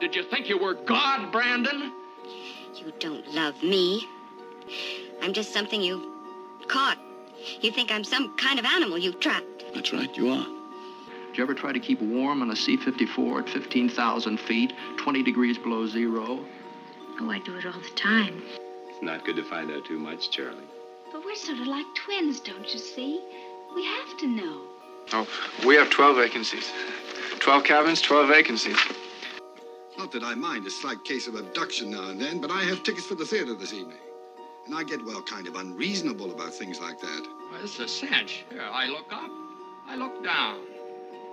Did you think you were God, Brandon? You don't love me. I'm just something you caught. You think I'm some kind of animal you've trapped. That's right, you are. Did you ever try to keep warm on a C-54 at 15,000 feet, 20 degrees below zero? Oh, I do it all the time. It's not good to find out too much, Charlie. But we're sort of like twins, don't you see? We have to know. Oh, we have 12 vacancies. 12 cabins, 12 vacancies. Not that I mind a slight case of abduction now and then, but I have tickets for the theater this evening. And I get, well, kind of unreasonable about things like that. Well, it's a cinch. Here, I look up, I look down.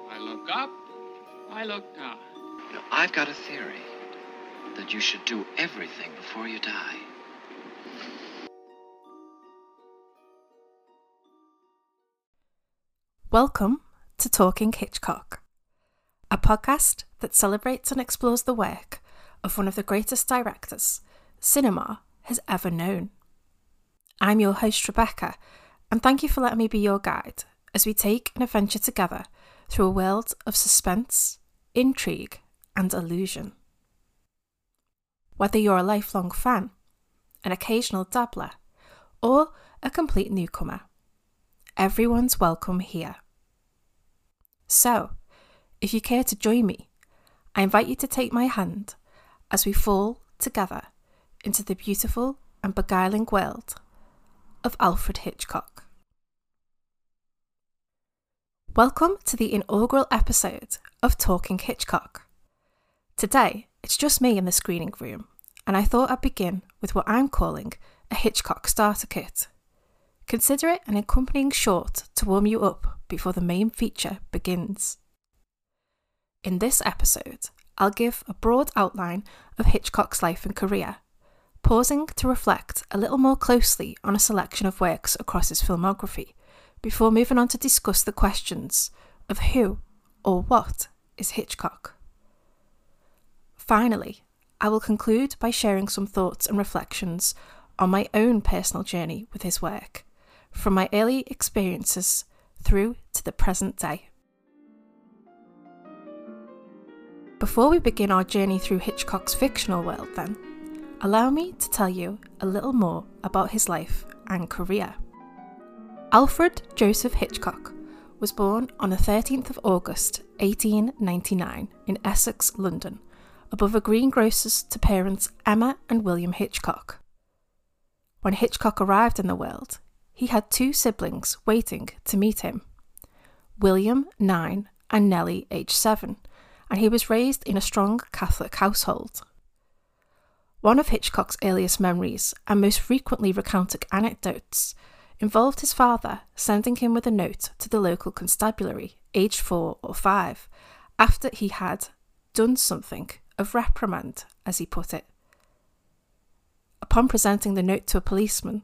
I look up, I look down. Now, I've got a theory that you should do everything before you die. Welcome to Talking Hitchcock, a podcast that celebrates and explores the work of one of the greatest directors cinema has ever known. I'm your host, Rebecca, and thank you for letting me be your guide as we take an adventure together through a world of suspense, intrigue, and illusion. Whether you're a lifelong fan, an occasional dabbler, or a complete newcomer, everyone's welcome here. So, if you care to join me, I invite you to take my hand as we fall together into the beautiful and beguiling world of Alfred Hitchcock. Welcome to the inaugural episode of Talking Hitchcock. Today, it's just me in the screening room, and I thought I'd begin with what I'm calling a Hitchcock starter kit. Consider it an accompanying short to warm you up before the main feature begins. In this episode, I'll give a broad outline of Hitchcock's life and career, pausing to reflect a little more closely on a selection of works across his filmography, before moving on to discuss the questions of who or what is Hitchcock. Finally, I will conclude by sharing some thoughts and reflections on my own personal journey with his work, from my early experiences through to the present day. Before we begin our journey through Hitchcock's fictional world, then, allow me to tell you a little more about his life and career. Alfred Joseph Hitchcock was born on the 13th of August 1899 in Essex, London, above a greengrocer's to parents Emma and William Hitchcock. When Hitchcock arrived in the world, he had two siblings waiting to meet him William, 9, and Nellie, age 7, and he was raised in a strong Catholic household. One of Hitchcock's earliest memories and most frequently recounted anecdotes involved his father sending him with a note to the local constabulary, aged four or five, after he had done something of reprimand, as he put it. Upon presenting the note to a policeman,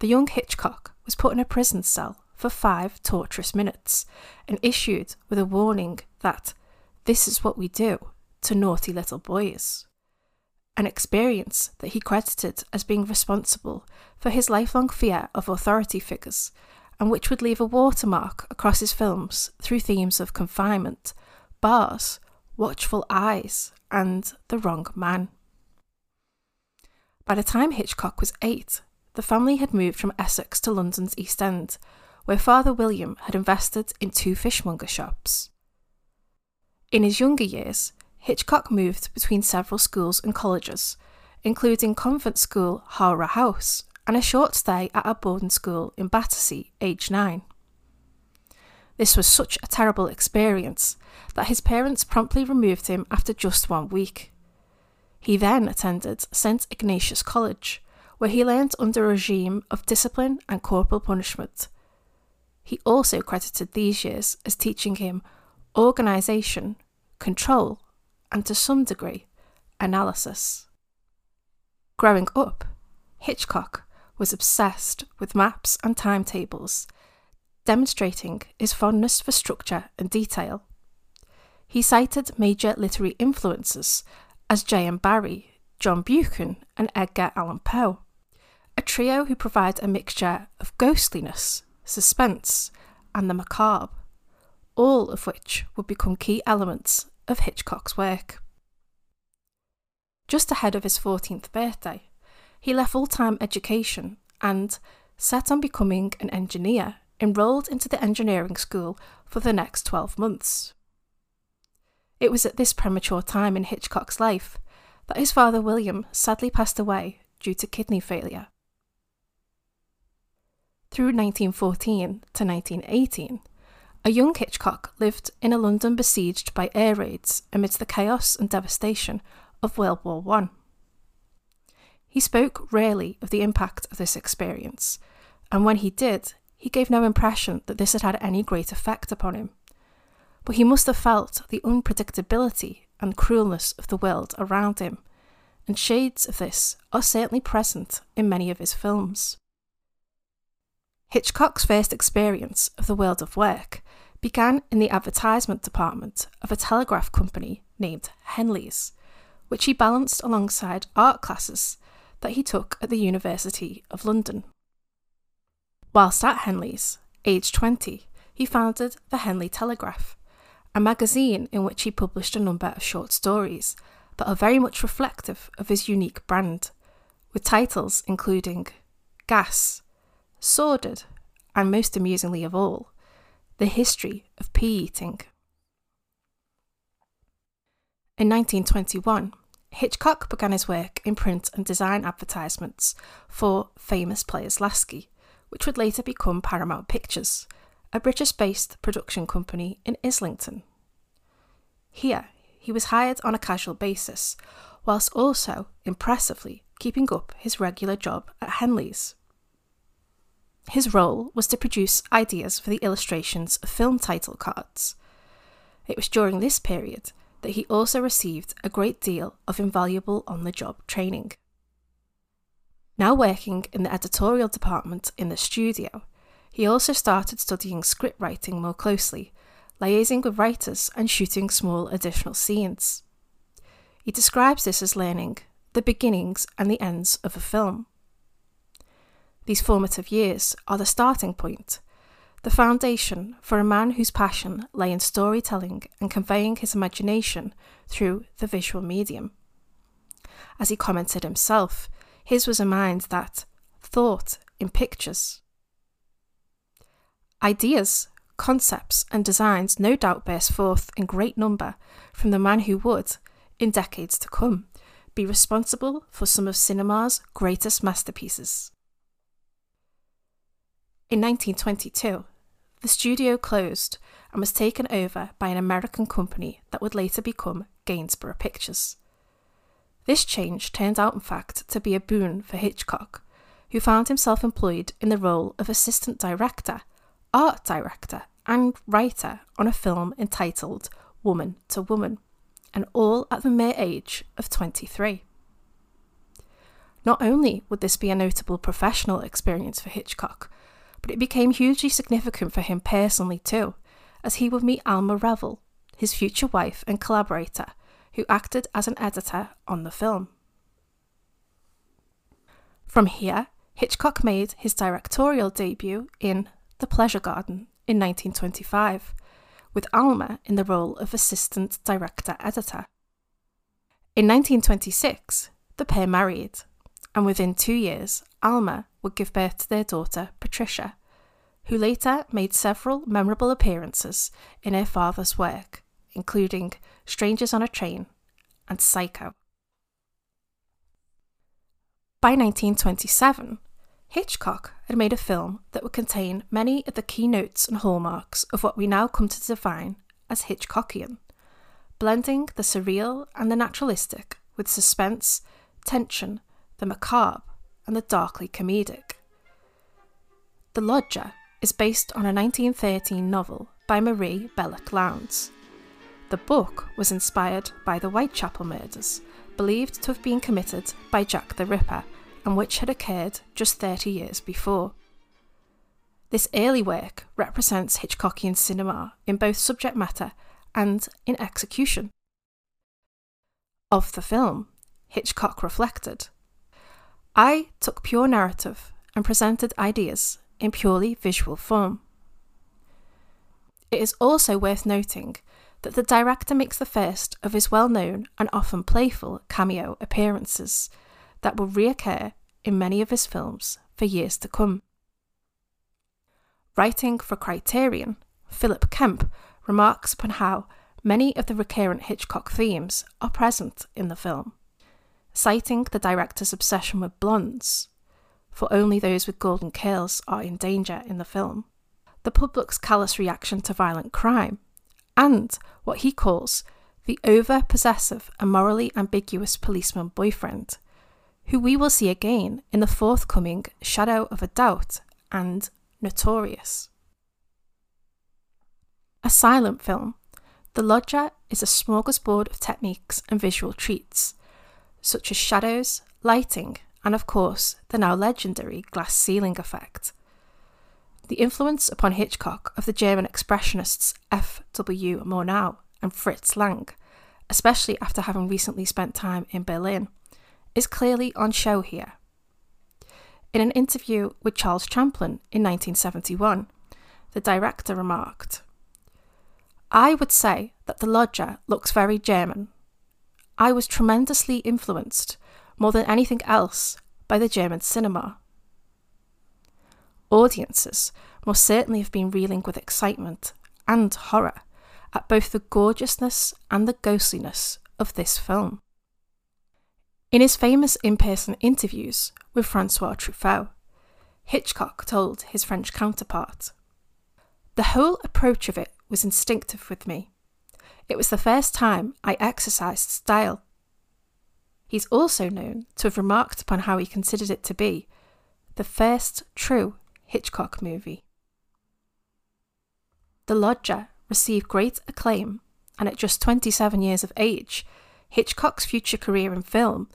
the young Hitchcock was put in a prison cell for five torturous minutes and issued with a warning that this is what we do to naughty little boys. An experience that he credited as being responsible for his lifelong fear of authority figures and which would leave a watermark across his films through themes of confinement, bars, watchful eyes, and the wrong man. By the time Hitchcock was eight, the family had moved from Essex to London's East End, where Father William had invested in two fishmonger shops. In his younger years, Hitchcock moved between several schools and colleges, including convent school Harrow House and a short stay at a boarding school in Battersea, aged nine. This was such a terrible experience that his parents promptly removed him after just one week. He then attended St Ignatius College, where he learned under a regime of discipline and corporal punishment. He also credited these years as teaching him organisation, control, and to some degree, analysis. Growing up, Hitchcock was obsessed with maps and timetables, demonstrating his fondness for structure and detail. He cited major literary influences as J.M. Barrie, John Buchan, and Edgar Allan Poe, a trio who provide a mixture of ghostliness, suspense, and the macabre all of which would become key elements of Hitchcock's work. Just ahead of his 14th birthday, he left full time education and, set on becoming an engineer, enrolled into the engineering school for the next 12 months. It was at this premature time in Hitchcock's life that his father William sadly passed away due to kidney failure. Through 1914 to 1918, a young Hitchcock lived in a London besieged by air raids amidst the chaos and devastation of World War I. He spoke rarely of the impact of this experience, and when he did, he gave no impression that this had had any great effect upon him. But he must have felt the unpredictability and cruelness of the world around him, and shades of this are certainly present in many of his films. Hitchcock's first experience of the world of work began in the advertisement department of a telegraph company named Henley's, which he balanced alongside art classes that he took at the University of London. Whilst at Henley's, aged 20, he founded the Henley Telegraph, a magazine in which he published a number of short stories that are very much reflective of his unique brand, with titles including Gas, Sordid, and most amusingly of all, The History of Pea Eating. In 1921, Hitchcock began his work in print and design advertisements for Famous Players Lasky, which would later become Paramount Pictures, a British based production company in Islington. Here, he was hired on a casual basis, whilst also, impressively, keeping up his regular job at Henley's. His role was to produce ideas for the illustrations of film title cards. It was during this period that he also received a great deal of invaluable on the job training. Now working in the editorial department in the studio, he also started studying script writing more closely, liaising with writers and shooting small additional scenes. He describes this as learning the beginnings and the ends of a film. These formative years are the starting point, the foundation for a man whose passion lay in storytelling and conveying his imagination through the visual medium. As he commented himself, his was a mind that thought in pictures. Ideas, concepts, and designs no doubt burst forth in great number from the man who would, in decades to come, be responsible for some of cinema's greatest masterpieces. In 1922, the studio closed and was taken over by an American company that would later become Gainsborough Pictures. This change turned out, in fact, to be a boon for Hitchcock, who found himself employed in the role of assistant director, art director, and writer on a film entitled Woman to Woman, and all at the mere age of 23. Not only would this be a notable professional experience for Hitchcock, but it became hugely significant for him personally too, as he would meet Alma Reville, his future wife and collaborator, who acted as an editor on the film. From here, Hitchcock made his directorial debut in The Pleasure Garden in 1925, with Alma in the role of assistant director editor. In 1926, the pair married, and within two years, Alma would give birth to their daughter, Patricia, who later made several memorable appearances in her father's work, including Strangers on a Train and Psycho. By 1927, Hitchcock had made a film that would contain many of the keynotes and hallmarks of what we now come to define as Hitchcockian, blending the surreal and the naturalistic with suspense, tension, the macabre, and the darkly comedic. The Lodger is based on a 1913 novel by Marie Belloc Lowndes. The book was inspired by the Whitechapel murders, believed to have been committed by Jack the Ripper and which had occurred just 30 years before. This early work represents Hitchcockian cinema in both subject matter and in execution. Of the film, Hitchcock reflected I took pure narrative and presented ideas in purely visual form. It is also worth noting that the director makes the first of his well known and often playful cameo appearances that will reoccur in many of his films for years to come. Writing for Criterion, Philip Kemp remarks upon how many of the recurrent Hitchcock themes are present in the film, citing the director's obsession with blondes, for only those with golden curls are in danger in the film, the public's callous reaction to violent crime, and what he calls the over possessive and morally ambiguous policeman boyfriend, who we will see again in the forthcoming Shadow of a Doubt and Notorious. A silent film, The Lodger is a smorgasbord of techniques and visual treats, such as shadows, lighting, and of course, the now legendary glass ceiling effect. The influence upon Hitchcock of the German expressionists F.W. Murnau and Fritz Lang, especially after having recently spent time in Berlin, is clearly on show here. In an interview with Charles Champlin in 1971, the director remarked, I would say that The Lodger looks very German. I was tremendously influenced, more than anything else, by the German cinema. Audiences must certainly have been reeling with excitement and horror at both the gorgeousness and the ghostliness of this film. In his famous in person interviews with Francois Truffaut, Hitchcock told his French counterpart The whole approach of it was instinctive with me. It was the first time I exercised style. He's also known to have remarked upon how he considered it to be the first true Hitchcock movie. The Lodger received great acclaim, and at just 27 years of age, Hitchcock's future career in film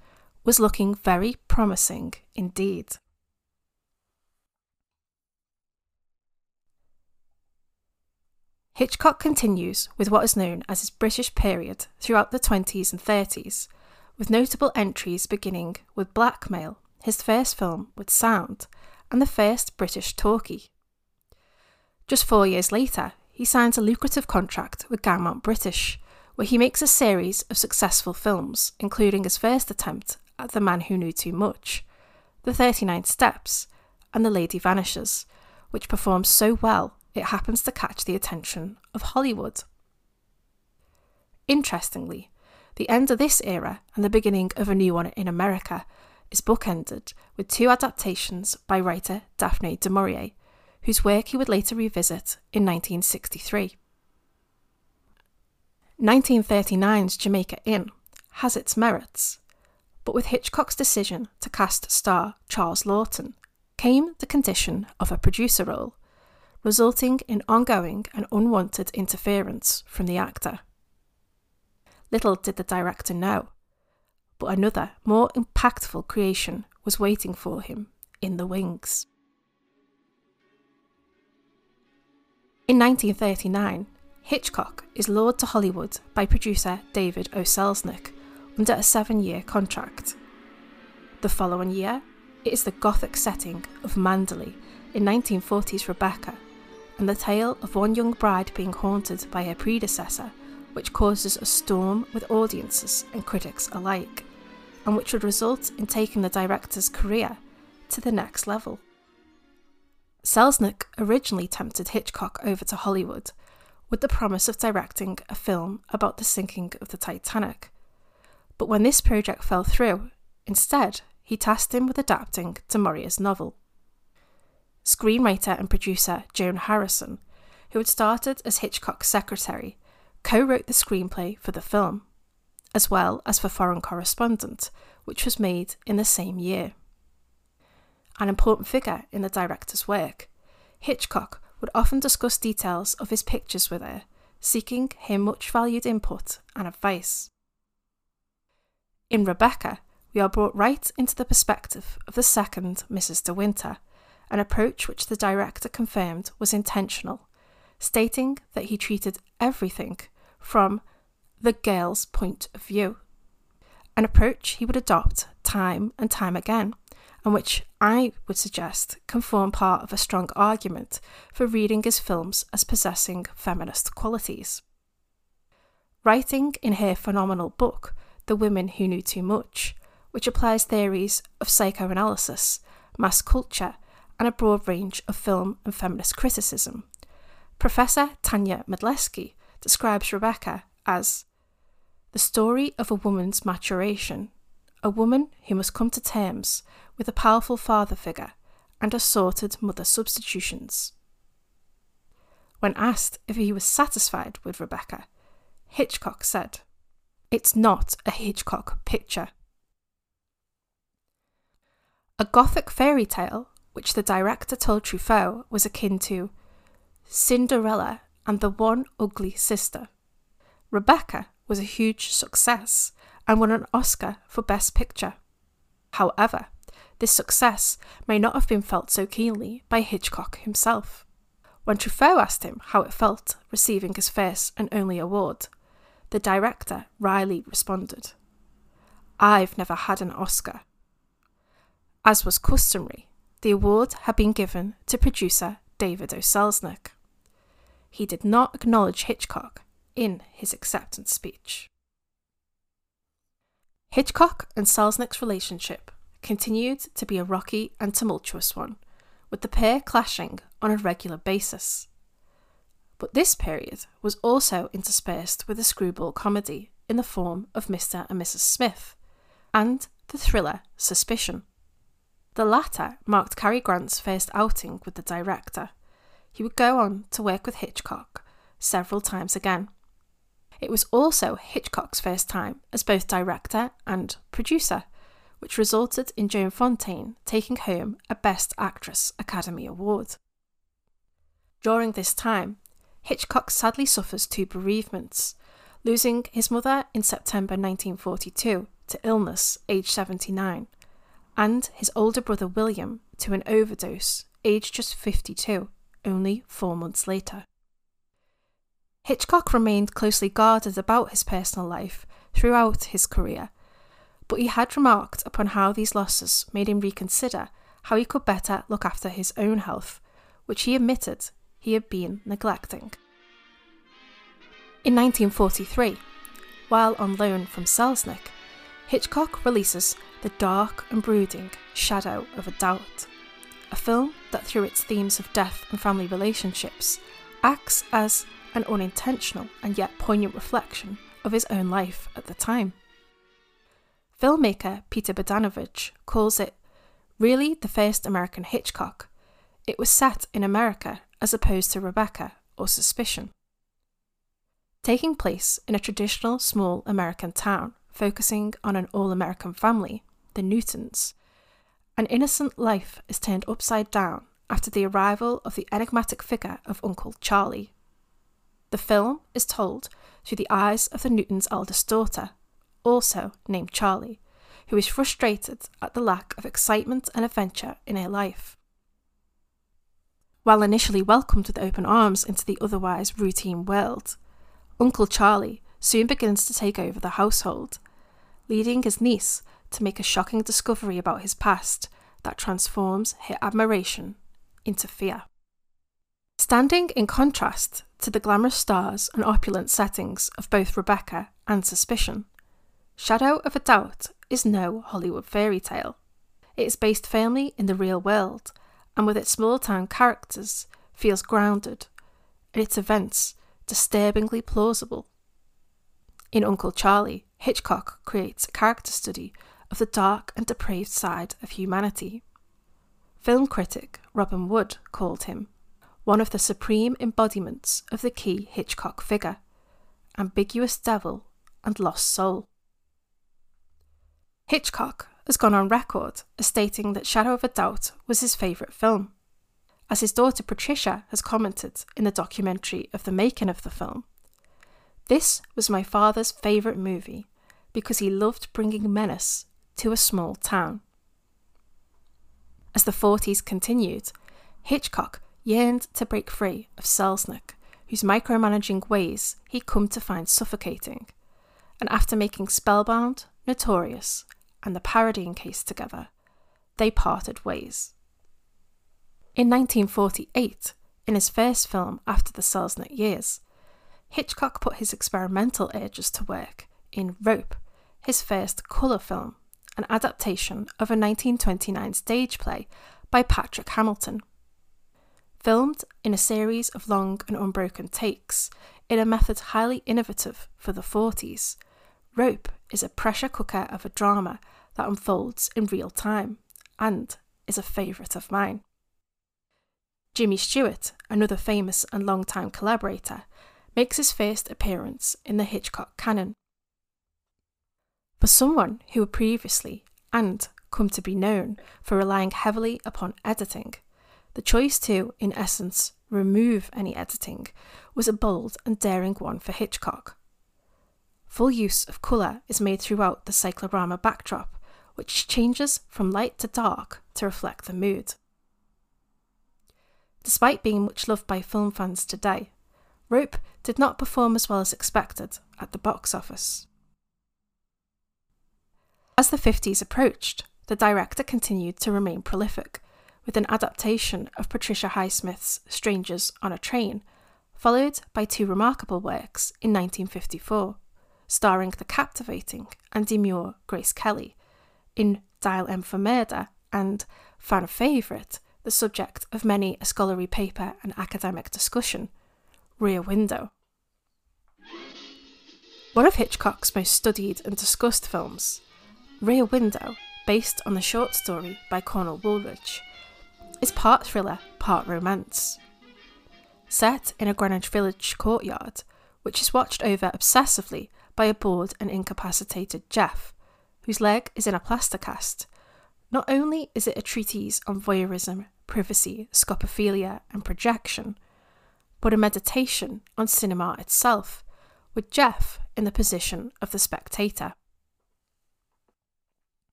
was looking very promising indeed. Hitchcock continues with what is known as his British period throughout the 20s and 30s, with notable entries beginning with Blackmail, his first film with sound, and the first British talkie. Just four years later, he signs a lucrative contract with Gaumont British, where he makes a series of successful films, including his first attempt at The Man Who Knew Too Much, The 39 Steps, and The Lady Vanishes, which performs so well it happens to catch the attention of Hollywood. Interestingly, the end of this era and the beginning of a new one in America is bookended with two adaptations by writer Daphne du Maurier, whose work he would later revisit in 1963. 1939's Jamaica Inn has its merits, but with Hitchcock's decision to cast star Charles Laughton came the condition of a producer role, resulting in ongoing and unwanted interference from the actor. Little did the director know, but another, more impactful creation was waiting for him in the wings. In 1939, Hitchcock is lured to Hollywood by producer David O. Selznick under a seven year contract. The following year, it is the Gothic setting of Manderley in 1940s Rebecca and the tale of one young bride being haunted by her predecessor, which causes a storm with audiences and critics alike, and which would result in taking the director's career to the next level. Selznick originally tempted Hitchcock over to Hollywood with the promise of directing a film about the sinking of the Titanic. But when this project fell through, instead, he tasked him with adapting du Maurier's novel. Screenwriter and producer Joan Harrison, who had started as Hitchcock's secretary, co wrote the screenplay for the film, as well as for Foreign Correspondent, which was made in the same year. An important figure in the director's work, Hitchcock would often discuss details of his pictures with her, seeking her much valued input and advice. In Rebecca, we are brought right into the perspective of the second Mrs. De Winter, an approach which the director confirmed was intentional, stating that he treated everything from the girl's point of view. An approach he would adopt time and time again, and which I would suggest can form part of a strong argument for reading his films as possessing feminist qualities. writing in her phenomenal book, The Women Who Knew Too Much, which applies theories of psychoanalysis, mass culture, and a broad range of film and feminist criticism. Professor Tania Modleski describes Rebecca as the story of a woman's maturation, a woman who must come to terms with a powerful father figure and assorted mother substitutions. When asked if he was satisfied with Rebecca, Hitchcock said, It's not a Hitchcock picture. A Gothic fairy tale, which the director told Truffaut was akin to Cinderella and the One Ugly Sister. Rebecca was a huge success and won an Oscar for Best Picture. However, this success may not have been felt so keenly by Hitchcock himself. When Truffaut asked him how it felt receiving his first and only award, the director wryly responded, I've never had an Oscar. As was customary, the award had been given to producer David O. Selznick. He did not acknowledge Hitchcock in his acceptance speech. Hitchcock and Selznick's relationship continued to be a rocky and tumultuous one, with the pair clashing on a regular basis. But this period was also interspersed with a screwball comedy in the form of Mr. and Mrs. Smith, and the thriller Suspicion. The latter marked Cary Grant's first outing with the director. He would go on to work with Hitchcock several times again. It was also Hitchcock's first time as both director and producer, which resulted in Joan Fontaine taking home a Best Actress Academy Award. During this time, Hitchcock sadly suffers two bereavements, losing his mother in September 1942 to illness, aged 79, and his older brother William to an overdose, aged just 52, only four months later. Hitchcock remained closely guarded about his personal life throughout his career, but he had remarked upon how these losses made him reconsider how he could better look after his own health, which he admitted he had been neglecting. In 1943, while on loan from Selznick, Hitchcock releases The Dark and Brooding Shadow of a Doubt, a film that, through its themes of death and family relationships, acts as an unintentional and yet poignant reflection of his own life at the time. Filmmaker Peter Bogdanovich calls it really the first American Hitchcock. It was set in America as opposed to Rebecca or Suspicion. Taking place in a traditional small American town, focusing on an all American family, the Newtons, an innocent life is turned upside down after the arrival of the enigmatic figure of Uncle Charlie. The film is told through the eyes of the Newtons' eldest daughter, also named Charlie, who is frustrated at the lack of excitement and adventure in her life. While initially welcomed with open arms into the otherwise routine world, Uncle Charlie soon begins to take over the household, leading his niece to make a shocking discovery about his past that transforms her admiration into fear. Standing in contrast to the glamorous stars and opulent settings of both Rebecca and Suspicion, Shadow of a Doubt is no Hollywood fairy tale. It is based firmly in the real world and with its small town characters feels grounded and its events disturbingly plausible. In Uncle Charlie, Hitchcock creates a character study of the dark and depraved side of humanity. Film critic Robin Wood called him one of the supreme embodiments of the key Hitchcock figure ambiguous devil and lost soul. Hitchcock has gone on record as stating that Shadow of a Doubt was his favourite film. As his daughter Patricia has commented in the documentary of the making of the film, this was my father's favourite movie because he loved bringing menace to a small town. As the 40s continued, Hitchcock yearned to break free of Selznick, whose micromanaging ways he'd come to find suffocating, and after making Spellbound, Notorious, and the Paradine Case together, they parted ways. In 1948, in his first film after the Selznick years, Hitchcock put his experimental urges to work in Rope, his first colour film, an adaptation of a 1929 stage play by Patrick Hamilton. Filmed in a series of long and unbroken takes, in a method highly innovative for the 40s, Rope is a pressure cooker of a drama that unfolds in real time and is a favourite of mine. Jimmy Stewart, another famous and long-time collaborator, makes his first appearance in the Hitchcock canon. For someone who had previously and come to be known for relying heavily upon editing, the choice to, in essence, remove any editing was a bold and daring one for Hitchcock. Full use of colour is made throughout the cyclorama backdrop, which changes from light to dark to reflect the mood. Despite being much loved by film fans today, Rope did not perform as well as expected at the box office. As the 50s approached, the director continued to remain prolific, with an adaptation of Patricia Highsmith's Strangers on a Train, followed by two remarkable works in 1954, starring the captivating and demure Grace Kelly in Dial M for Murder and fan favourite, the subject of many a scholarly paper and academic discussion, Rear Window. One of Hitchcock's most studied and discussed films, Rear Window, based on the short story by Cornell Woolrich, is part thriller, part romance. Set in a Greenwich Village courtyard, which is watched over obsessively by a bored and incapacitated Jeff, whose leg is in a plaster cast, not only is it a treatise on voyeurism, privacy, scopophilia, and projection, but a meditation on cinema itself, with Jeff in the position of the spectator.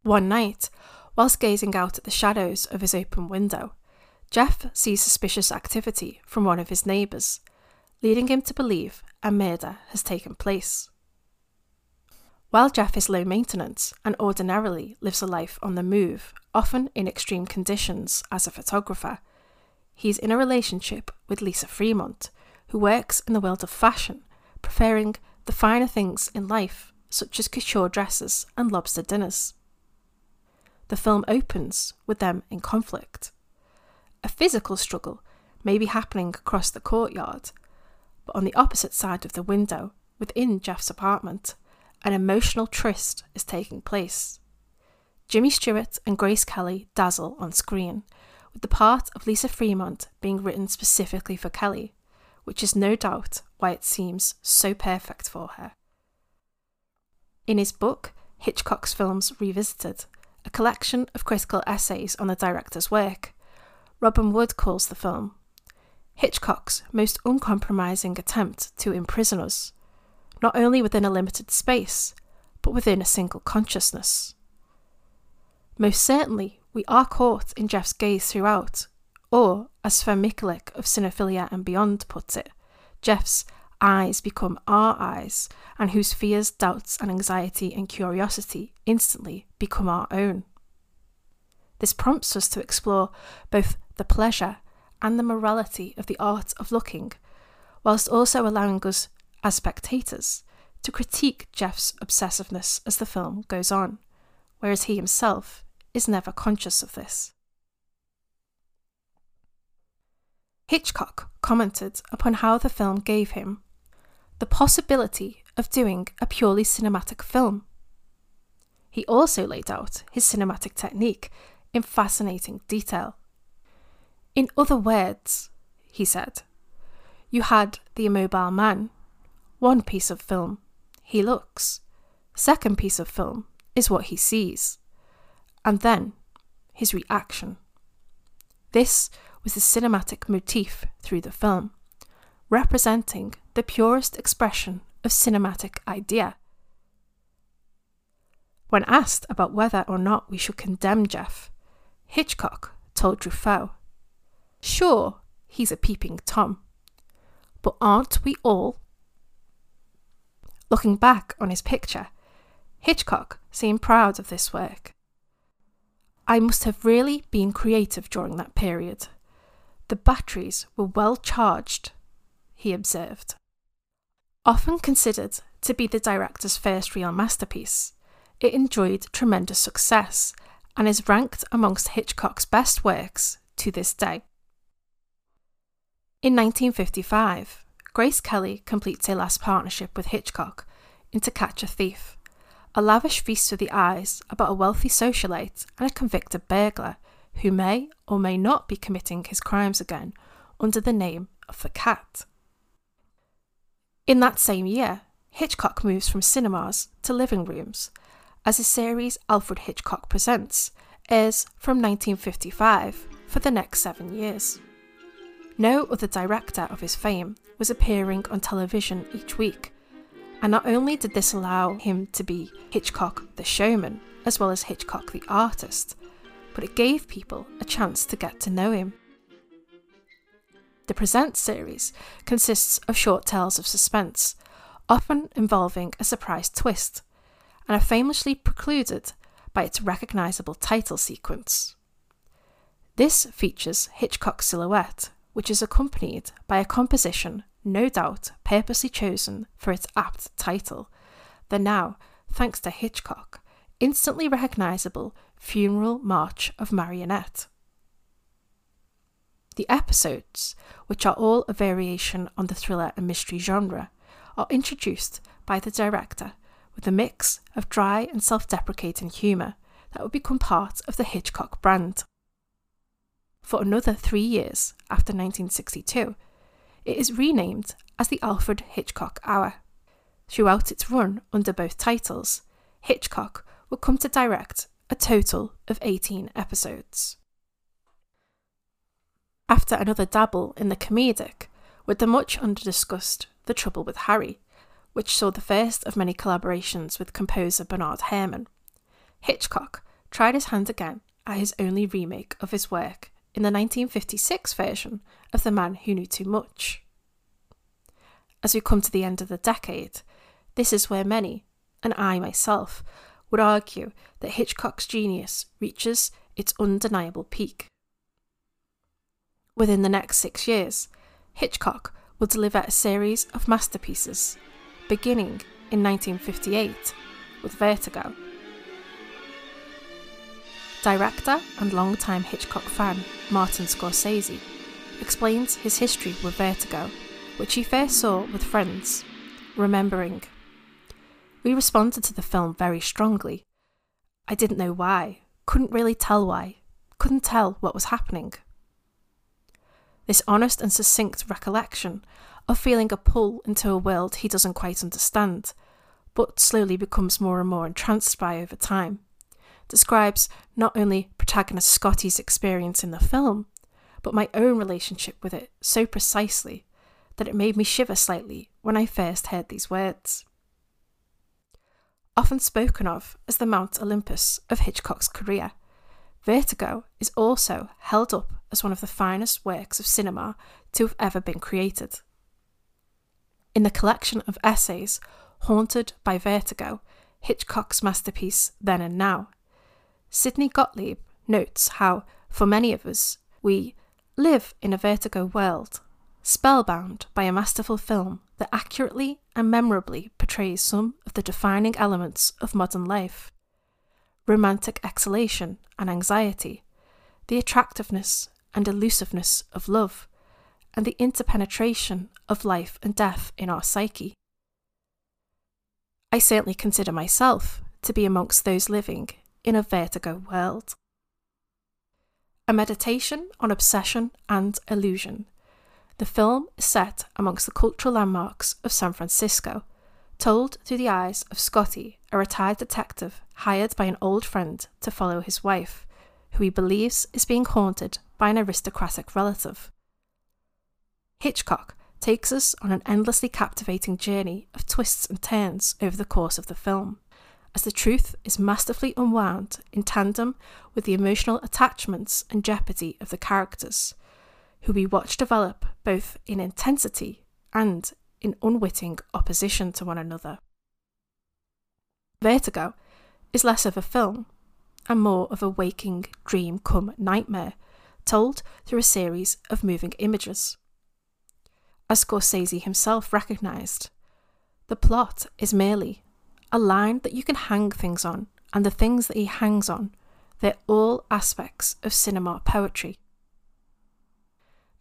One night, whilst gazing out at the shadows of his open window, Jeff sees suspicious activity from one of his neighbours, leading him to believe a murder has taken place. While Jeff is low maintenance and ordinarily lives a life on the move, often in extreme conditions as a photographer, he is in a relationship with Lisa Fremont, who works in the world of fashion, preferring the finer things in life, such as couture dresses and lobster dinners. The film opens with them in conflict. A physical struggle may be happening across the courtyard, but on the opposite side of the window, within Jeff's apartment, an emotional tryst is taking place. Jimmy Stewart and Grace Kelly dazzle on screen, with the part of Lisa Fremont being written specifically for Kelly, which is no doubt why it seems so perfect for her. In his book, Hitchcock's Films Revisited, a collection of critical essays on the director's work, Robin Wood calls the film Hitchcock's most uncompromising attempt to imprison us, not only within a limited space, but within a single consciousness. Most certainly, we are caught in Jeff's gaze throughout, or, as Sven of Cinephilia and Beyond puts it, Jeff's eyes become our eyes, and whose fears, doubts, and anxiety and curiosity instantly become our own. This prompts us to explore both the pleasure and the morality of the art of looking, whilst also allowing us, as spectators, to critique Jeff's obsessiveness as the film goes on, whereas he himself is never conscious of this. Hitchcock commented upon how the film gave him the possibility of doing a purely cinematic film. He also laid out his cinematic technique in fascinating detail. In other words, he said, you had the immobile man, one piece of film, he looks. Second piece of film is what he sees. And then his reaction. This was the cinematic motif through the film, representing the purest expression of cinematic idea. When asked about whether or not we should condemn Jeff, Hitchcock told Truffaut, Sure, he's a peeping Tom, but aren't we all? Looking back on his picture, Hitchcock seemed proud of this work. I must have really been creative during that period. The batteries were well charged, he observed. Often considered to be the director's first real masterpiece, it enjoyed tremendous success and is ranked amongst Hitchcock's best works to this day. In 1955, Grace Kelly completes a last partnership with Hitchcock in To Catch a Thief, a lavish feast for the eyes about a wealthy socialite and a convicted burglar who may or may not be committing his crimes again under the name of the Cat. In that same year, Hitchcock moves from cinemas to living rooms as his series Alfred Hitchcock Presents airs from 1955 for the next seven years. No other director of his fame was appearing on television each week, and not only did this allow him to be Hitchcock the showman as well as Hitchcock the artist, but it gave people a chance to get to know him. The Present series consists of short tales of suspense, often involving a surprise twist, and are famously precluded by its recognisable title sequence. This features Hitchcock's silhouette, which is accompanied by a composition no doubt purposely chosen for its apt title, the now, thanks to Hitchcock, instantly recognisable Funeral March of Marionette. The episodes, which are all a variation on the thriller and mystery genre, are introduced by the director with a mix of dry and self deprecating humour that would become part of the Hitchcock brand. For another three years after 1962, it is renamed as the Alfred Hitchcock Hour. Throughout its run under both titles, Hitchcock would come to direct a total of 18 episodes. After another dabble in the comedic, with the much under-discussed The Trouble with Harry, which saw the first of many collaborations with composer Bernard Herrmann, Hitchcock tried his hand again at his only remake of his work in the 1956 version of The Man Who Knew Too Much. As we come to the end of the decade, this is where many, and I myself, would argue that Hitchcock's genius reaches its undeniable peak. Within the next six years, Hitchcock will deliver a series of masterpieces, beginning in 1958 with Vertigo. Director and longtime Hitchcock fan Martin Scorsese explains his history with Vertigo, which he first saw with friends, remembering. We responded to the film very strongly. I didn't know why, couldn't really tell why, couldn't tell what was happening. This honest and succinct recollection of feeling a pull into a world he doesn't quite understand, but slowly becomes more and more entranced by over time, describes not only protagonist Scotty's experience in the film, but my own relationship with it so precisely that it made me shiver slightly when I first heard these words. Often spoken of as the Mount Olympus of Hitchcock's career, Vertigo is also held up as one of the finest works of cinema to have ever been created. In the collection of essays Haunted by Vertigo, Hitchcock's masterpiece Then and Now, Sidney Gottlieb notes how, for many of us, we live in a vertigo world, spellbound by a masterful film that accurately and memorably portrays some of the defining elements of modern life romantic exhalation and anxiety, the attractiveness and elusiveness of love, and the interpenetration of life and death in our psyche. I certainly consider myself to be amongst those living in a vertigo world. A meditation on obsession and illusion. The film is set amongst the cultural landmarks of San Francisco, told through the eyes of Scotty, a retired detective hired by an old friend to follow his wife, who he believes is being haunted by an aristocratic relative. Hitchcock takes us on an endlessly captivating journey of twists and turns over the course of the film, as the truth is masterfully unwound in tandem with the emotional attachments and jeopardy of the characters, who we watch develop both in intensity and in unwitting opposition to one another. Vertigo is less of a film and more of a waking dream come nightmare, told through a series of moving images. As Scorsese himself recognised, The plot is merely a line that you can hang things on, and the things that he hangs on, they're all aspects of cinema poetry.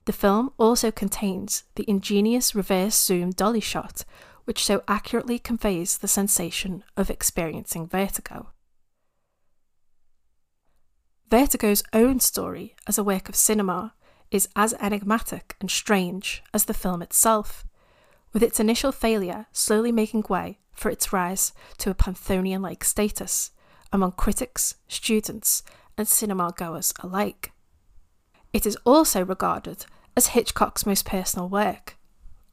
The film also contains the ingenious reverse zoom dolly shot, which so accurately conveys the sensation of experiencing vertigo. Vertigo's own story as a work of cinema is as enigmatic and strange as the film itself, with its initial failure slowly making way for its rise to a Panthonian like status among critics, students, and cinema goers alike. It is also regarded as Hitchcock's most personal work,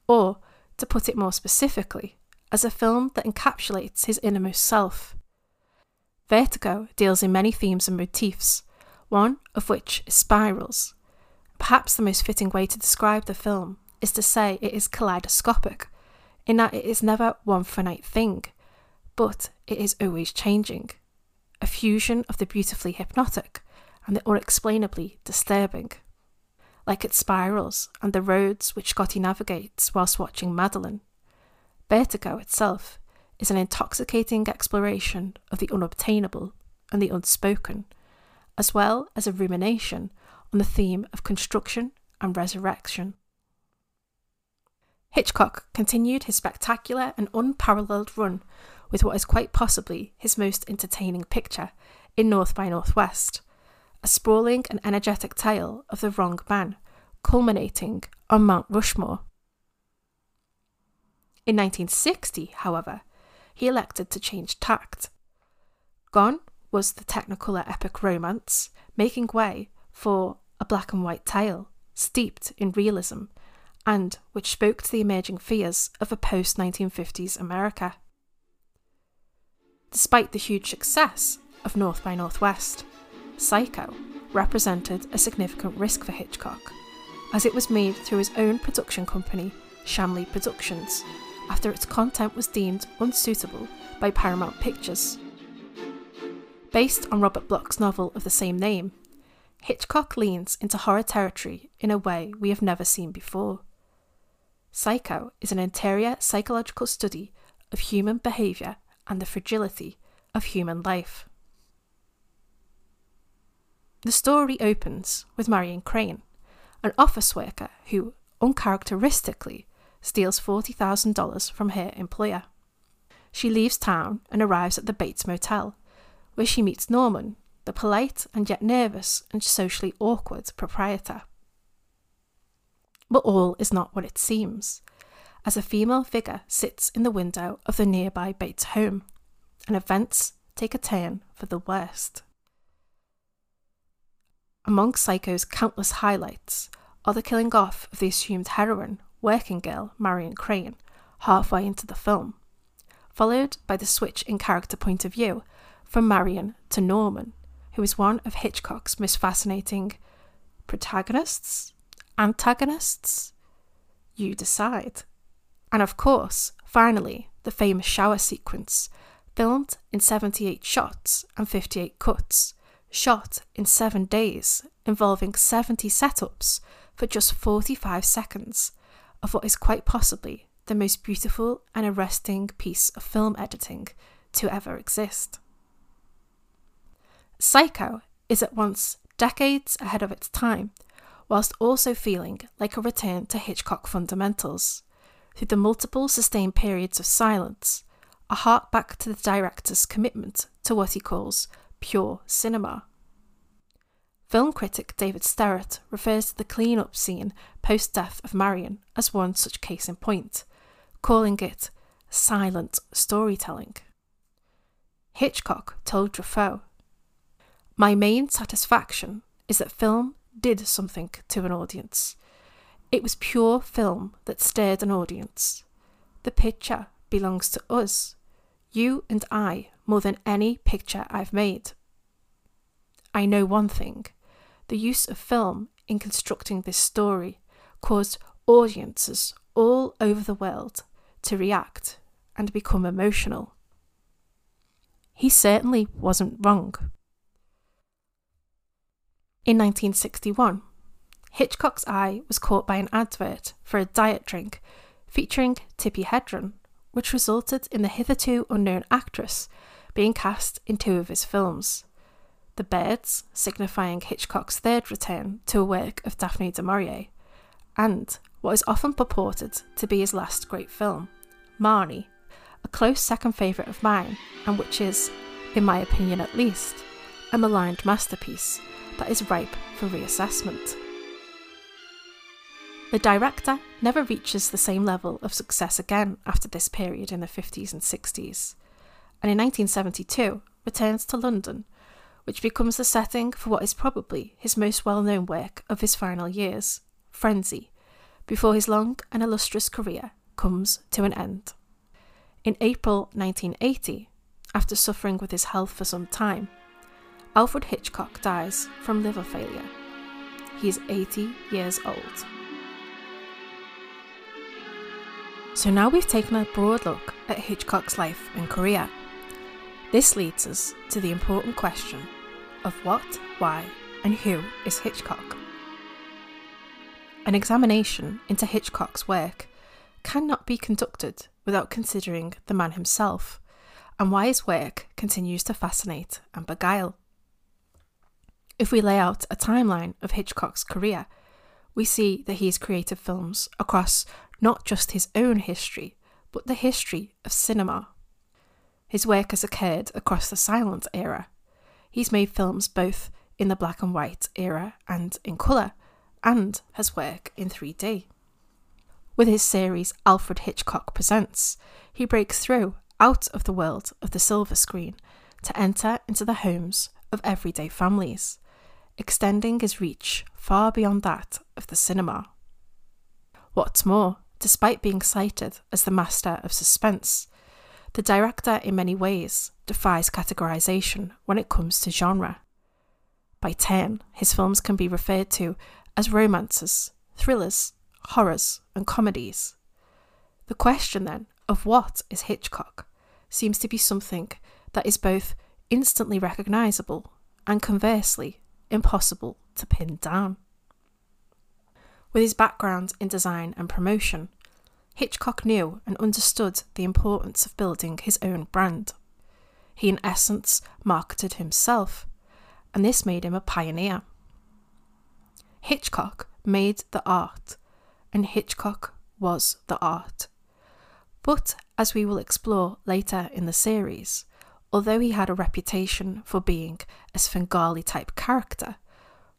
or, to put it more specifically, as a film that encapsulates his innermost self. Vertigo deals in many themes and motifs, one of which is spirals. Perhaps the most fitting way to describe the film is to say it is kaleidoscopic, in that it is never one finite thing, but it is always changing. A fusion of the beautifully hypnotic and the unexplainably disturbing. Like its spirals and the roads which Scotty navigates whilst watching Madeline, Vertigo itself is an intoxicating exploration of the unobtainable and the unspoken, as well as a rumination on the theme of construction and resurrection. Hitchcock continued his spectacular and unparalleled run with what is quite possibly his most entertaining picture in North by Northwest, a sprawling and energetic tale of the wrong man, culminating on Mount Rushmore. In 1960, however, he elected to change tact. Gone was the technicolor epic romance, making way for a black and white tale steeped in realism and which spoke to the emerging fears of a post 1950s America. Despite the huge success of North by Northwest, Psycho represented a significant risk for Hitchcock, as it was made through his own production company, Shamley Productions, after its content was deemed unsuitable by Paramount Pictures. Based on Robert Bloch's novel of the same name, Hitchcock leans into horror territory in a way we have never seen before. Psycho is an interior psychological study of human behaviour and the fragility of human life. The story opens with Marion Crane, an office worker who uncharacteristically steals $40,000 from her employer. She leaves town and arrives at the Bates Motel, where she meets Norman, the polite and yet nervous and socially awkward proprietor. But all is not what it seems, as a female figure sits in the window of the nearby Bates home, and events take a turn for the worst. Among Psycho's countless highlights are the killing off of the assumed heroine, working girl Marion Crane, halfway into the film, followed by the switch in character point of view from Marion to Norman, who is one of Hitchcock's most fascinating protagonists antagonists? You decide. And of course, finally, the famous shower sequence, filmed in 78 shots and 58 cuts, shot in seven days, involving 70 setups for just 45 seconds, of what is quite possibly the most beautiful and arresting piece of film editing to ever exist. Psycho is at once decades ahead of its time whilst also feeling like a return to Hitchcock fundamentals, through the multiple sustained periods of silence, a hark back to the director's commitment to what he calls pure cinema. Film critic David Sterritt refers to the clean-up scene post death of Marion as one such case in point, calling it silent storytelling. Hitchcock told Truffaut, My main satisfaction is that film did something to an audience. It was pure film that stirred an audience. The picture belongs to us, you and I, more than any picture I've made. I know one thing the use of film in constructing this story caused audiences all over the world to react and become emotional. He certainly wasn't wrong. In 1961, Hitchcock's eye was caught by an advert for a diet drink featuring Tippi Hedren, which resulted in the hitherto unknown actress being cast in two of his films. The Birds, signifying Hitchcock's third return to a work of Daphne du Maurier, and what is often purported to be his last great film, Marnie, a close second favourite of mine, and which is, in my opinion at least, a maligned masterpiece that is ripe for reassessment. The director never reaches the same level of success again after this period in the 50s and 60s, and in 1972 returns to London, which becomes the setting for what is probably his most well known work of his final years, Frenzy, before his long and illustrious career comes to an end. In April 1980, after suffering with his health for some time, Alfred Hitchcock dies from liver failure. He is 80 years old. So now we've taken a broad look at Hitchcock's life and career. This leads us to the important question of what, why, and who is Hitchcock? An examination into Hitchcock's work cannot be conducted without considering the man himself and why his work continues to fascinate and beguile. If we lay out a timeline of Hitchcock's career, we see that he has created films across not just his own history, but the history of cinema. His work has occurred across the silent era. He's made films both in the black and white era and in colour, and has work in 3D. With his series Alfred Hitchcock Presents, he breaks through out of the world of the silver screen to enter into the homes of everyday families, extending his reach far beyond that of the cinema. What's more, despite being cited as the master of suspense, the director in many ways defies categorization when it comes to genre. By turn, his films can be referred to as romances, thrillers, horrors, and comedies. The question then of what is Hitchcock seems to be something that is both instantly recognisable and conversely impossible to pin down. With his background in design and promotion, Hitchcock knew and understood the importance of building his own brand. He, in essence, marketed himself, and this made him a pioneer. Hitchcock made the art, and Hitchcock was the art. But as we will explore later in the series, although he had a reputation for being a Svengali type character,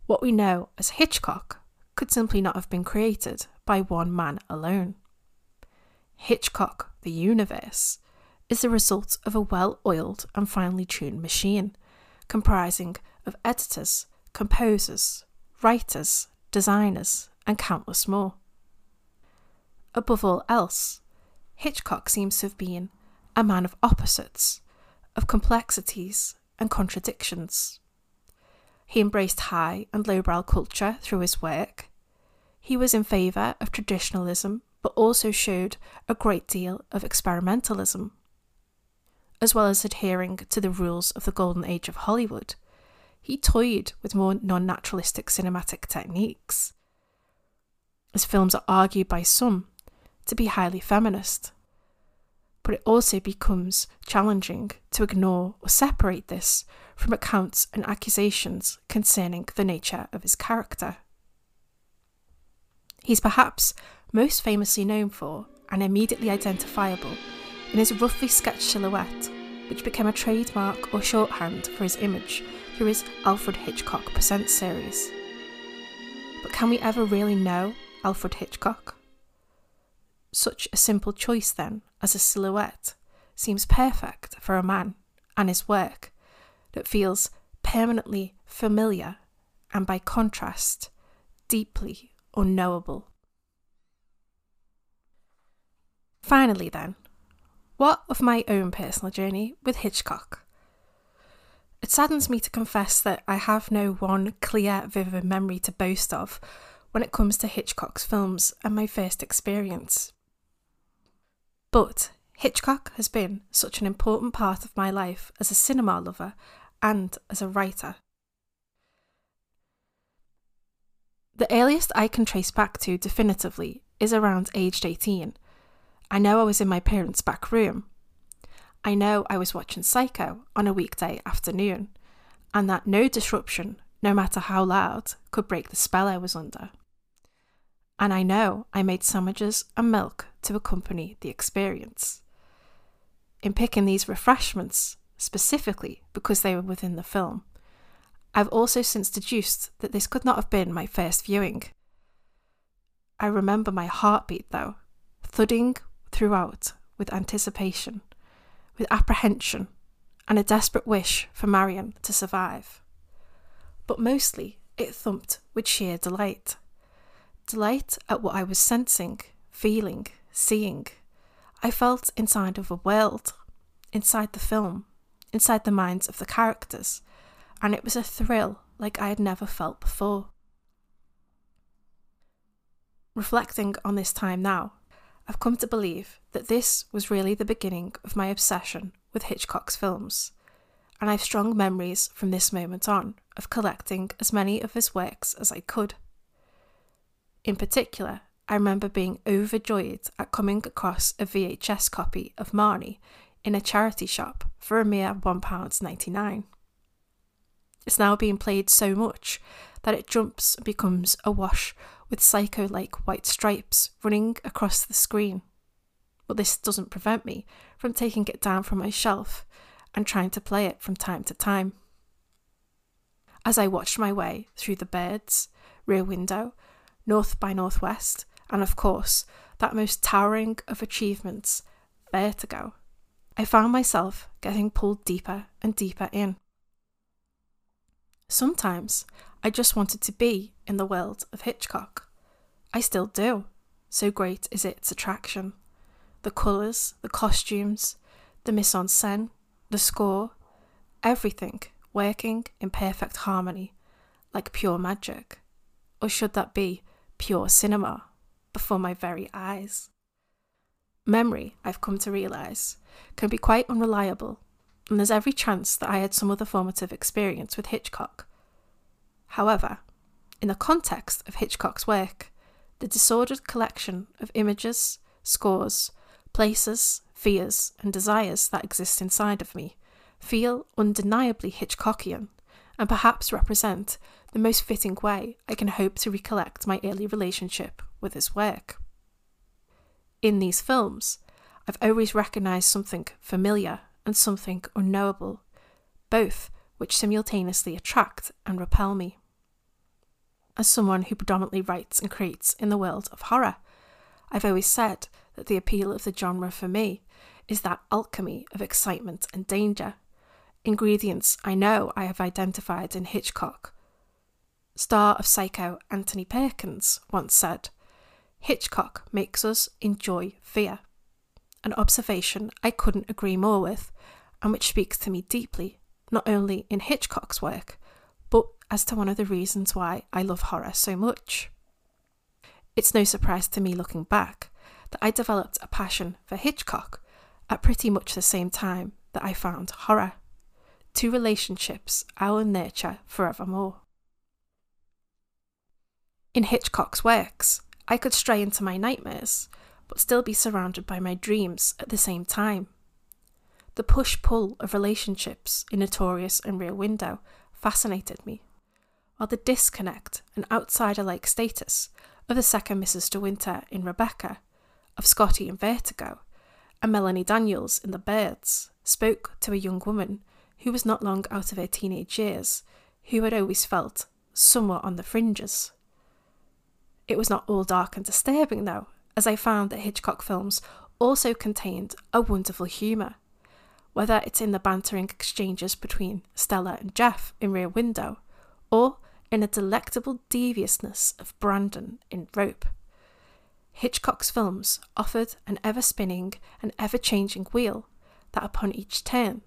what we know as Hitchcock could simply not have been created by one man alone. Hitchcock, the universe, is the result of a well oiled and finely tuned machine, comprising of editors, composers, writers, designers, and countless more. Above all else, Hitchcock seems to have been a man of opposites, of complexities and contradictions. He embraced high and lowbrow culture through his work. He was in favour of traditionalism, but also showed a great deal of experimentalism. As well as adhering to the rules of the golden age of Hollywood, he toyed with more non naturalistic cinematic techniques. His films are argued by some to be highly feminist, but it also becomes challenging to ignore or separate this from accounts and accusations concerning the nature of his character. He's perhaps most famously known for and immediately identifiable in his roughly sketched silhouette, which became a trademark or shorthand for his image through his Alfred Hitchcock Presents series. But can we ever really know Alfred Hitchcock? Such a simple choice, then, as a silhouette seems perfect for a man and his work that feels permanently familiar and, by contrast, deeply unknowable. Finally, then, what of my own personal journey with Hitchcock? It saddens me to confess that I have no one clear, vivid memory to boast of when it comes to Hitchcock's films and my first experience. But Hitchcock has been such an important part of my life as a cinema lover and as a writer. The earliest I can trace back to definitively is around aged 18. I know I was in my parents' back room. I know I was watching Psycho on a weekday afternoon, and that no disruption, no matter how loud, could break the spell I was under. And I know I made sandwiches and milk to accompany the experience. In picking these refreshments, specifically because they were within the film, I've also since deduced that this could not have been my first viewing. I remember my heartbeat, though, thudding throughout with anticipation, with apprehension, and a desperate wish for Marion to survive. But mostly it thumped with sheer delight. Delight at what I was sensing, feeling, seeing. I felt inside of a world, inside the film, inside the minds of the characters, and it was a thrill like I had never felt before. Reflecting on this time now, I've come to believe that this was really the beginning of my obsession with Hitchcock's films, and I've strong memories from this moment on of collecting as many of his works as I could. In particular, I remember being overjoyed at coming across a VHS copy of Marnie in a charity shop for a mere £1.99. It's now being played so much that it jumps and becomes awash with psycho like white stripes running across the screen. But this doesn't prevent me from taking it down from my shelf and trying to play it from time to time. As I watched my way through the birds, rear window, north by northwest, and of course, that most towering of achievements, vertigo, I found myself getting pulled deeper and deeper in. Sometimes I just wanted to be in the world of Hitchcock. I still do, so great is its attraction. The colours, the costumes, the mise en scène, the score, everything working in perfect harmony, like pure magic. Or should that be pure cinema before my very eyes? Memory, I've come to realise, can be quite unreliable and there's every chance that I had some other formative experience with Hitchcock. However, in the context of Hitchcock's work, the disordered collection of images, scores, places, fears, and desires that exist inside of me feel undeniably Hitchcockian and perhaps represent the most fitting way I can hope to recollect my early relationship with his work. In these films, I've always recognised something familiar and something unknowable, both which simultaneously attract and repel me. As someone who predominantly writes and creates in the world of horror, I've always said that the appeal of the genre for me is that alchemy of excitement and danger, ingredients I know I have identified in Hitchcock. Star of Psycho Anthony Perkins once said, Hitchcock makes us enjoy fear. An observation I couldn't agree more with, and which speaks to me deeply, not only in Hitchcock's work, but as to one of the reasons why I love horror so much. It's no surprise to me looking back that I developed a passion for Hitchcock at pretty much the same time that I found horror. Two relationships I will nurture forevermore. In Hitchcock's works, I could stray into my nightmares, but still be surrounded by my dreams at the same time. The push pull of relationships in Notorious and Rear Window fascinated me, while the disconnect and outsider like status of the second Mrs. De Winter in Rebecca, of Scotty in Vertigo, and Melanie Daniels in The Birds spoke to a young woman who was not long out of her teenage years, who had always felt somewhat on the fringes. It was not all dark and disturbing, though, as I found that Hitchcock films also contained a wonderful humour. Whether it's in the bantering exchanges between Stella and Jeff in Rear Window, or in a delectable deviousness of Brandon in Rope. Hitchcock's films offered an ever spinning and ever changing wheel that, upon each turn,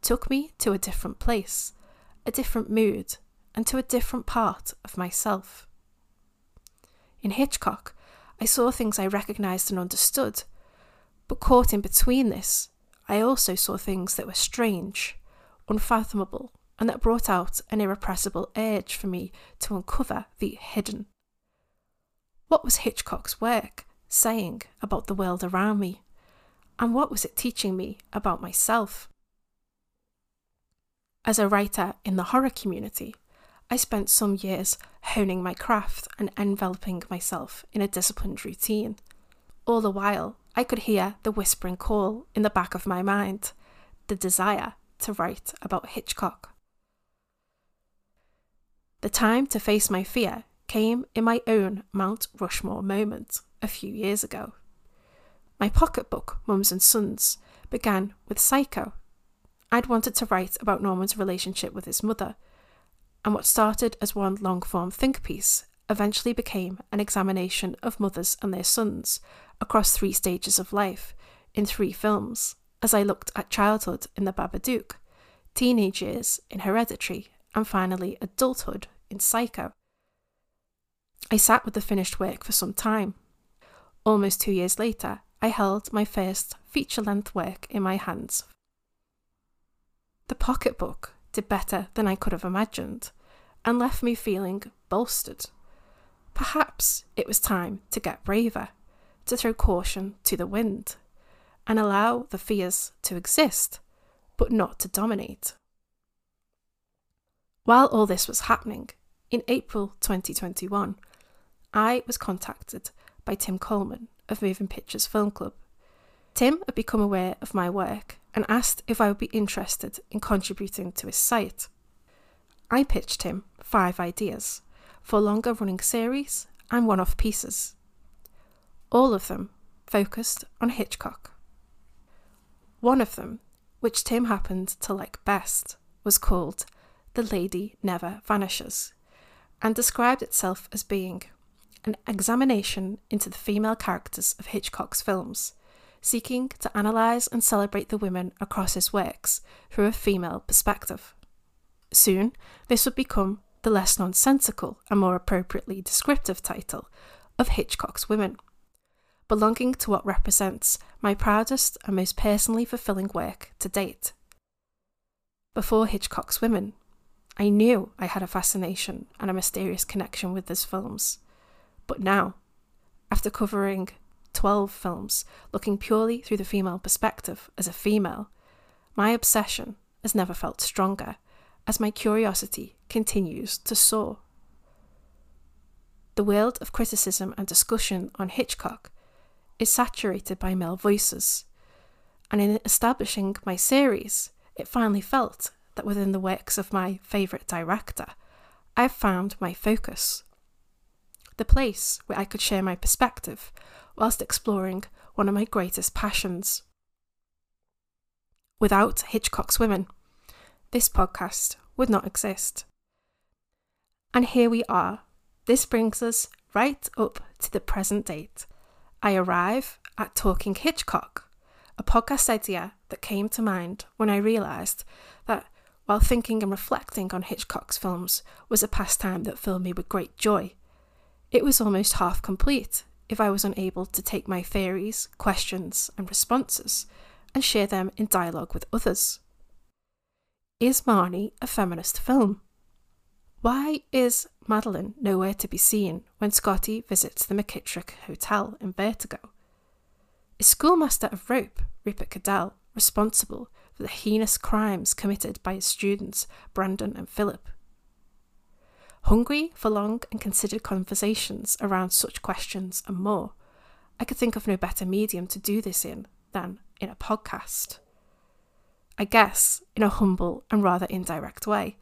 took me to a different place, a different mood, and to a different part of myself. In Hitchcock, I saw things I recognised and understood, but caught in between this, I also saw things that were strange, unfathomable, and that brought out an irrepressible urge for me to uncover the hidden. What was Hitchcock's work, saying about the world around me? And what was it teaching me about myself? As a writer in the horror community, I spent some years honing my craft and enveloping myself in a disciplined routine. All the while, I could hear the whispering call in the back of my mind, the desire to write about Hitchcock. The time to face my fear came in my own Mount Rushmore moment a few years ago. My pocketbook, Mums and Sons, began with Psycho. I'd wanted to write about Norman's relationship with his mother, and what started as one long form think piece eventually became an examination of mothers and their sons across three stages of life in three films, as I looked at childhood in The Babadook, teenage years in Hereditary, and finally adulthood in Psycho. I sat with the finished work for some time. Almost two years later, I held my first feature length work in my hands. The pocketbook did better than I could have imagined and left me feeling bolstered. Perhaps it was time to get braver, to throw caution to the wind, and allow the fears to exist, but not to dominate. While all this was happening, in April 2021, I was contacted by Tim Coleman of Moving Pictures Film Club. Tim had become aware of my work and asked if I would be interested in contributing to his site. I pitched him five ideas for longer running series and one off pieces, all of them focused on Hitchcock. One of them, which Tim happened to like best, was called The Lady Never Vanishes and described itself as being an examination into the female characters of Hitchcock's films, seeking to analyse and celebrate the women across his works through a female perspective. Soon, this would become the less nonsensical and more appropriately descriptive title of Hitchcock's Women, belonging to what represents my proudest and most personally fulfilling work to date. Before Hitchcock's Women, I knew I had a fascination and a mysterious connection with his films. But now, after covering 12 films looking purely through the female perspective as a female, my obsession has never felt stronger as my curiosity continues to soar. The world of criticism and discussion on Hitchcock is saturated by male voices, and in establishing my series, it finally felt that within the works of my favourite director, I have found my focus. The place where I could share my perspective whilst exploring one of my greatest passions. Without Hitchcock's women, this podcast would not exist. And here we are. This brings us right up to the present date. I arrive at Talking Hitchcock, a podcast idea that came to mind when I realised that while thinking and reflecting on Hitchcock's films was a pastime that filled me with great joy, it was almost half complete if I was unable to take my theories, questions, and responses and share them in dialogue with others. Is Marnie a feminist film? Why is Madeline nowhere to be seen when Scotty visits the McKittrick Hotel in Vertigo? Is Schoolmaster of Rope, Rupert Cadell, responsible for the heinous crimes committed by his students, Brandon and Philip? Hungry for long and considered conversations around such questions and more, I could think of no better medium to do this in than in a podcast. I guess, in a humble and rather indirect way,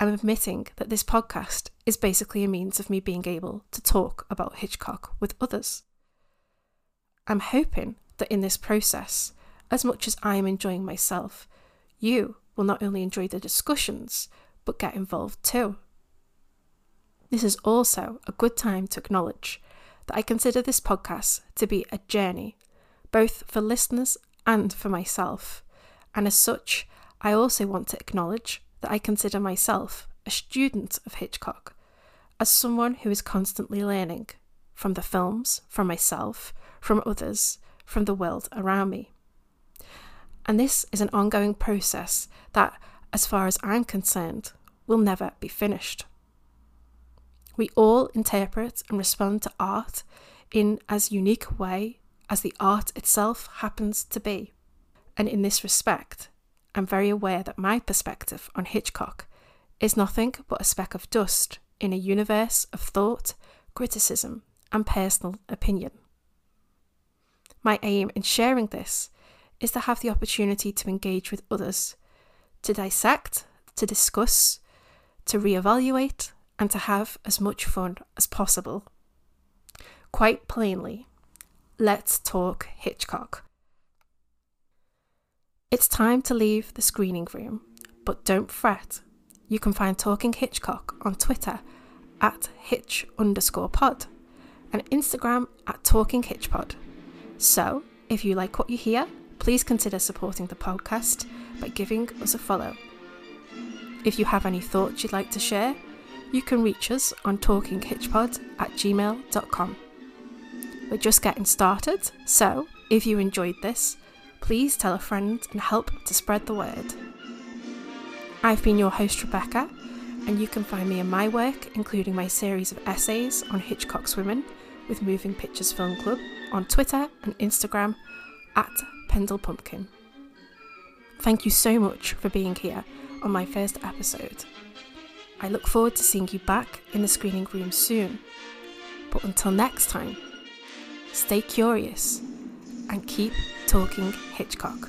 I'm admitting that this podcast is basically a means of me being able to talk about Hitchcock with others. I'm hoping that in this process, as much as I am enjoying myself, you will not only enjoy the discussions, but get involved too. This is also a good time to acknowledge that I consider this podcast to be a journey, both for listeners and for myself and as such, I also want to acknowledge that I consider myself a student of Hitchcock, as someone who is constantly learning from the films, from myself, from others, from the world around me. And this is an ongoing process that, as far as I'm concerned, will never be finished. We all interpret and respond to art in as unique a way as the art itself happens to be. And in this respect, I'm very aware that my perspective on Hitchcock is nothing but a speck of dust in a universe of thought, criticism, and personal opinion. My aim in sharing this is to have the opportunity to engage with others, to dissect, to discuss, to reevaluate, and to have as much fun as possible. Quite plainly, let's talk Hitchcock. It's time to leave the screening room, but don't fret. You can find Talking Hitchcock on Twitter at hitch underscore pod and Instagram at Talking Hitchpod. So, if you like what you hear, please consider supporting the podcast by giving us a follow. If you have any thoughts you'd like to share, you can reach us on talkinghitchpod at gmail.com. We're just getting started, so if you enjoyed this, please tell a friend and help to spread the word. I've been your host, Rebecca, and you can find me in my work, including my series of essays on Hitchcock's women with Moving Pictures Film Club, on Twitter and Instagram at Pendle Pumpkin. Thank you so much for being here on my first episode. I look forward to seeing you back in the screening room soon. But until next time, stay curious and keep talking Hitchcock.